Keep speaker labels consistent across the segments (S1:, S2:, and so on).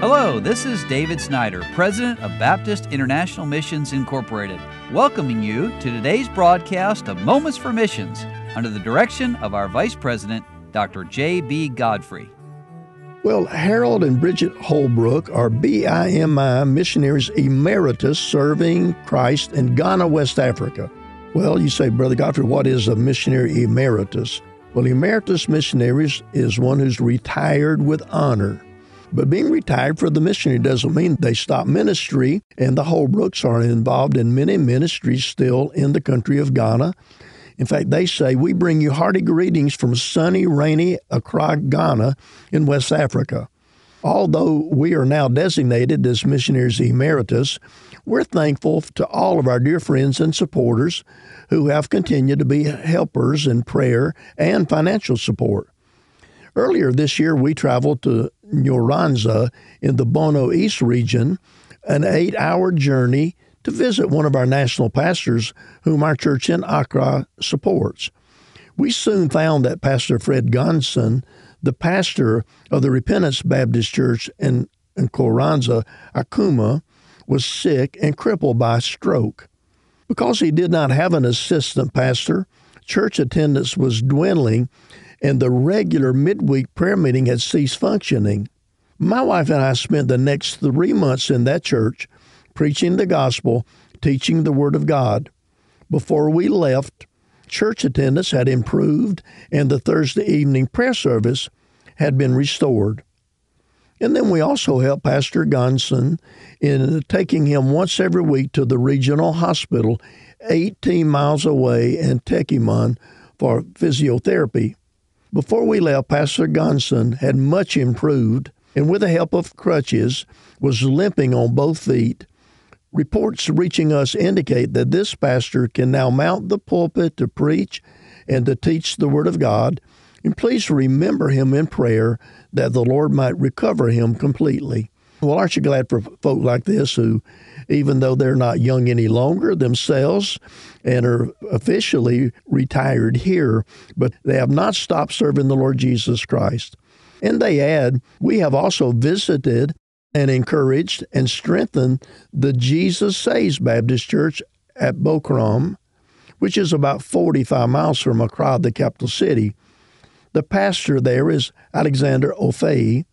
S1: Hello, this is David Snyder, President of Baptist International Missions Incorporated, welcoming you to today's broadcast of Moments for Missions under the direction of our Vice President, Dr. J.B. Godfrey.
S2: Well, Harold and Bridget Holbrook are BIMI missionaries emeritus serving Christ in Ghana, West Africa. Well, you say, Brother Godfrey, what is a missionary emeritus? Well, emeritus missionaries is one who's retired with honor. But being retired for the missionary doesn't mean they stop ministry, and the Holbrooks are involved in many ministries still in the country of Ghana. In fact, they say, We bring you hearty greetings from sunny, rainy Accra, Ghana, in West Africa. Although we are now designated as missionaries emeritus, we're thankful to all of our dear friends and supporters who have continued to be helpers in prayer and financial support. Earlier this year, we traveled to Nyanza in the Bono East region, an eight hour journey to visit one of our national pastors whom our church in Accra supports. We soon found that Pastor Fred Gonson, the pastor of the Repentance Baptist Church in, in Koranza, Akuma, was sick and crippled by stroke. Because he did not have an assistant pastor, church attendance was dwindling and the regular midweek prayer meeting had ceased functioning. My wife and I spent the next three months in that church preaching the gospel, teaching the Word of God. Before we left, church attendance had improved and the Thursday evening prayer service had been restored. And then we also helped Pastor Gonson in taking him once every week to the regional hospital 18 miles away in Techiman for physiotherapy. Before we left, Pastor Gonson had much improved and, with the help of crutches, was limping on both feet. Reports reaching us indicate that this pastor can now mount the pulpit to preach and to teach the Word of God. And please remember him in prayer that the Lord might recover him completely. Well, aren't you glad for folk like this who, even though they're not young any longer themselves and are officially retired here, but they have not stopped serving the Lord Jesus Christ? And they add, we have also visited and encouraged and strengthened the Jesus Saves Baptist Church at Bokrom, which is about 45 miles from Accra, the capital city. The pastor there is Alexander Ofei.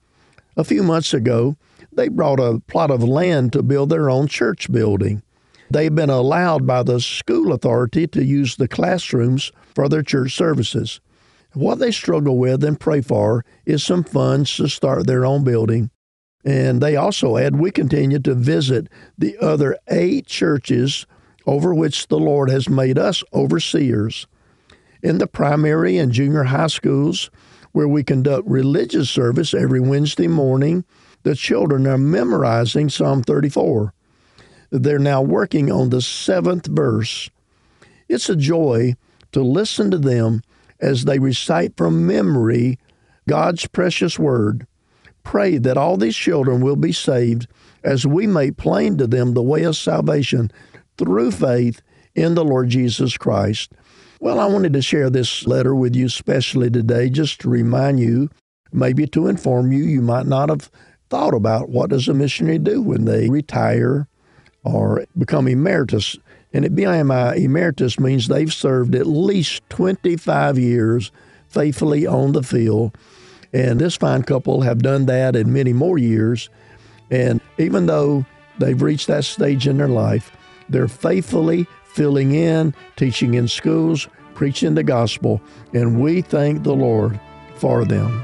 S2: A few months ago, they brought a plot of land to build their own church building. They've been allowed by the school authority to use the classrooms for their church services. What they struggle with and pray for is some funds to start their own building. And they also add, we continue to visit the other eight churches over which the Lord has made us overseers. In the primary and junior high schools, where we conduct religious service every Wednesday morning the children are memorizing Psalm 34. They're now working on the seventh verse. It's a joy to listen to them as they recite from memory God's precious word. Pray that all these children will be saved as we make plain to them the way of salvation through faith in the Lord Jesus Christ. Well, I wanted to share this letter with you, especially today, just to remind you, maybe to inform you, you might not have thought about what does a missionary do when they retire or become emeritus. And at BIMI, emeritus means they've served at least 25 years faithfully on the field. And this fine couple have done that in many more years. And even though they've reached that stage in their life, they're faithfully filling in, teaching in schools, preaching the gospel. And we thank the Lord for them.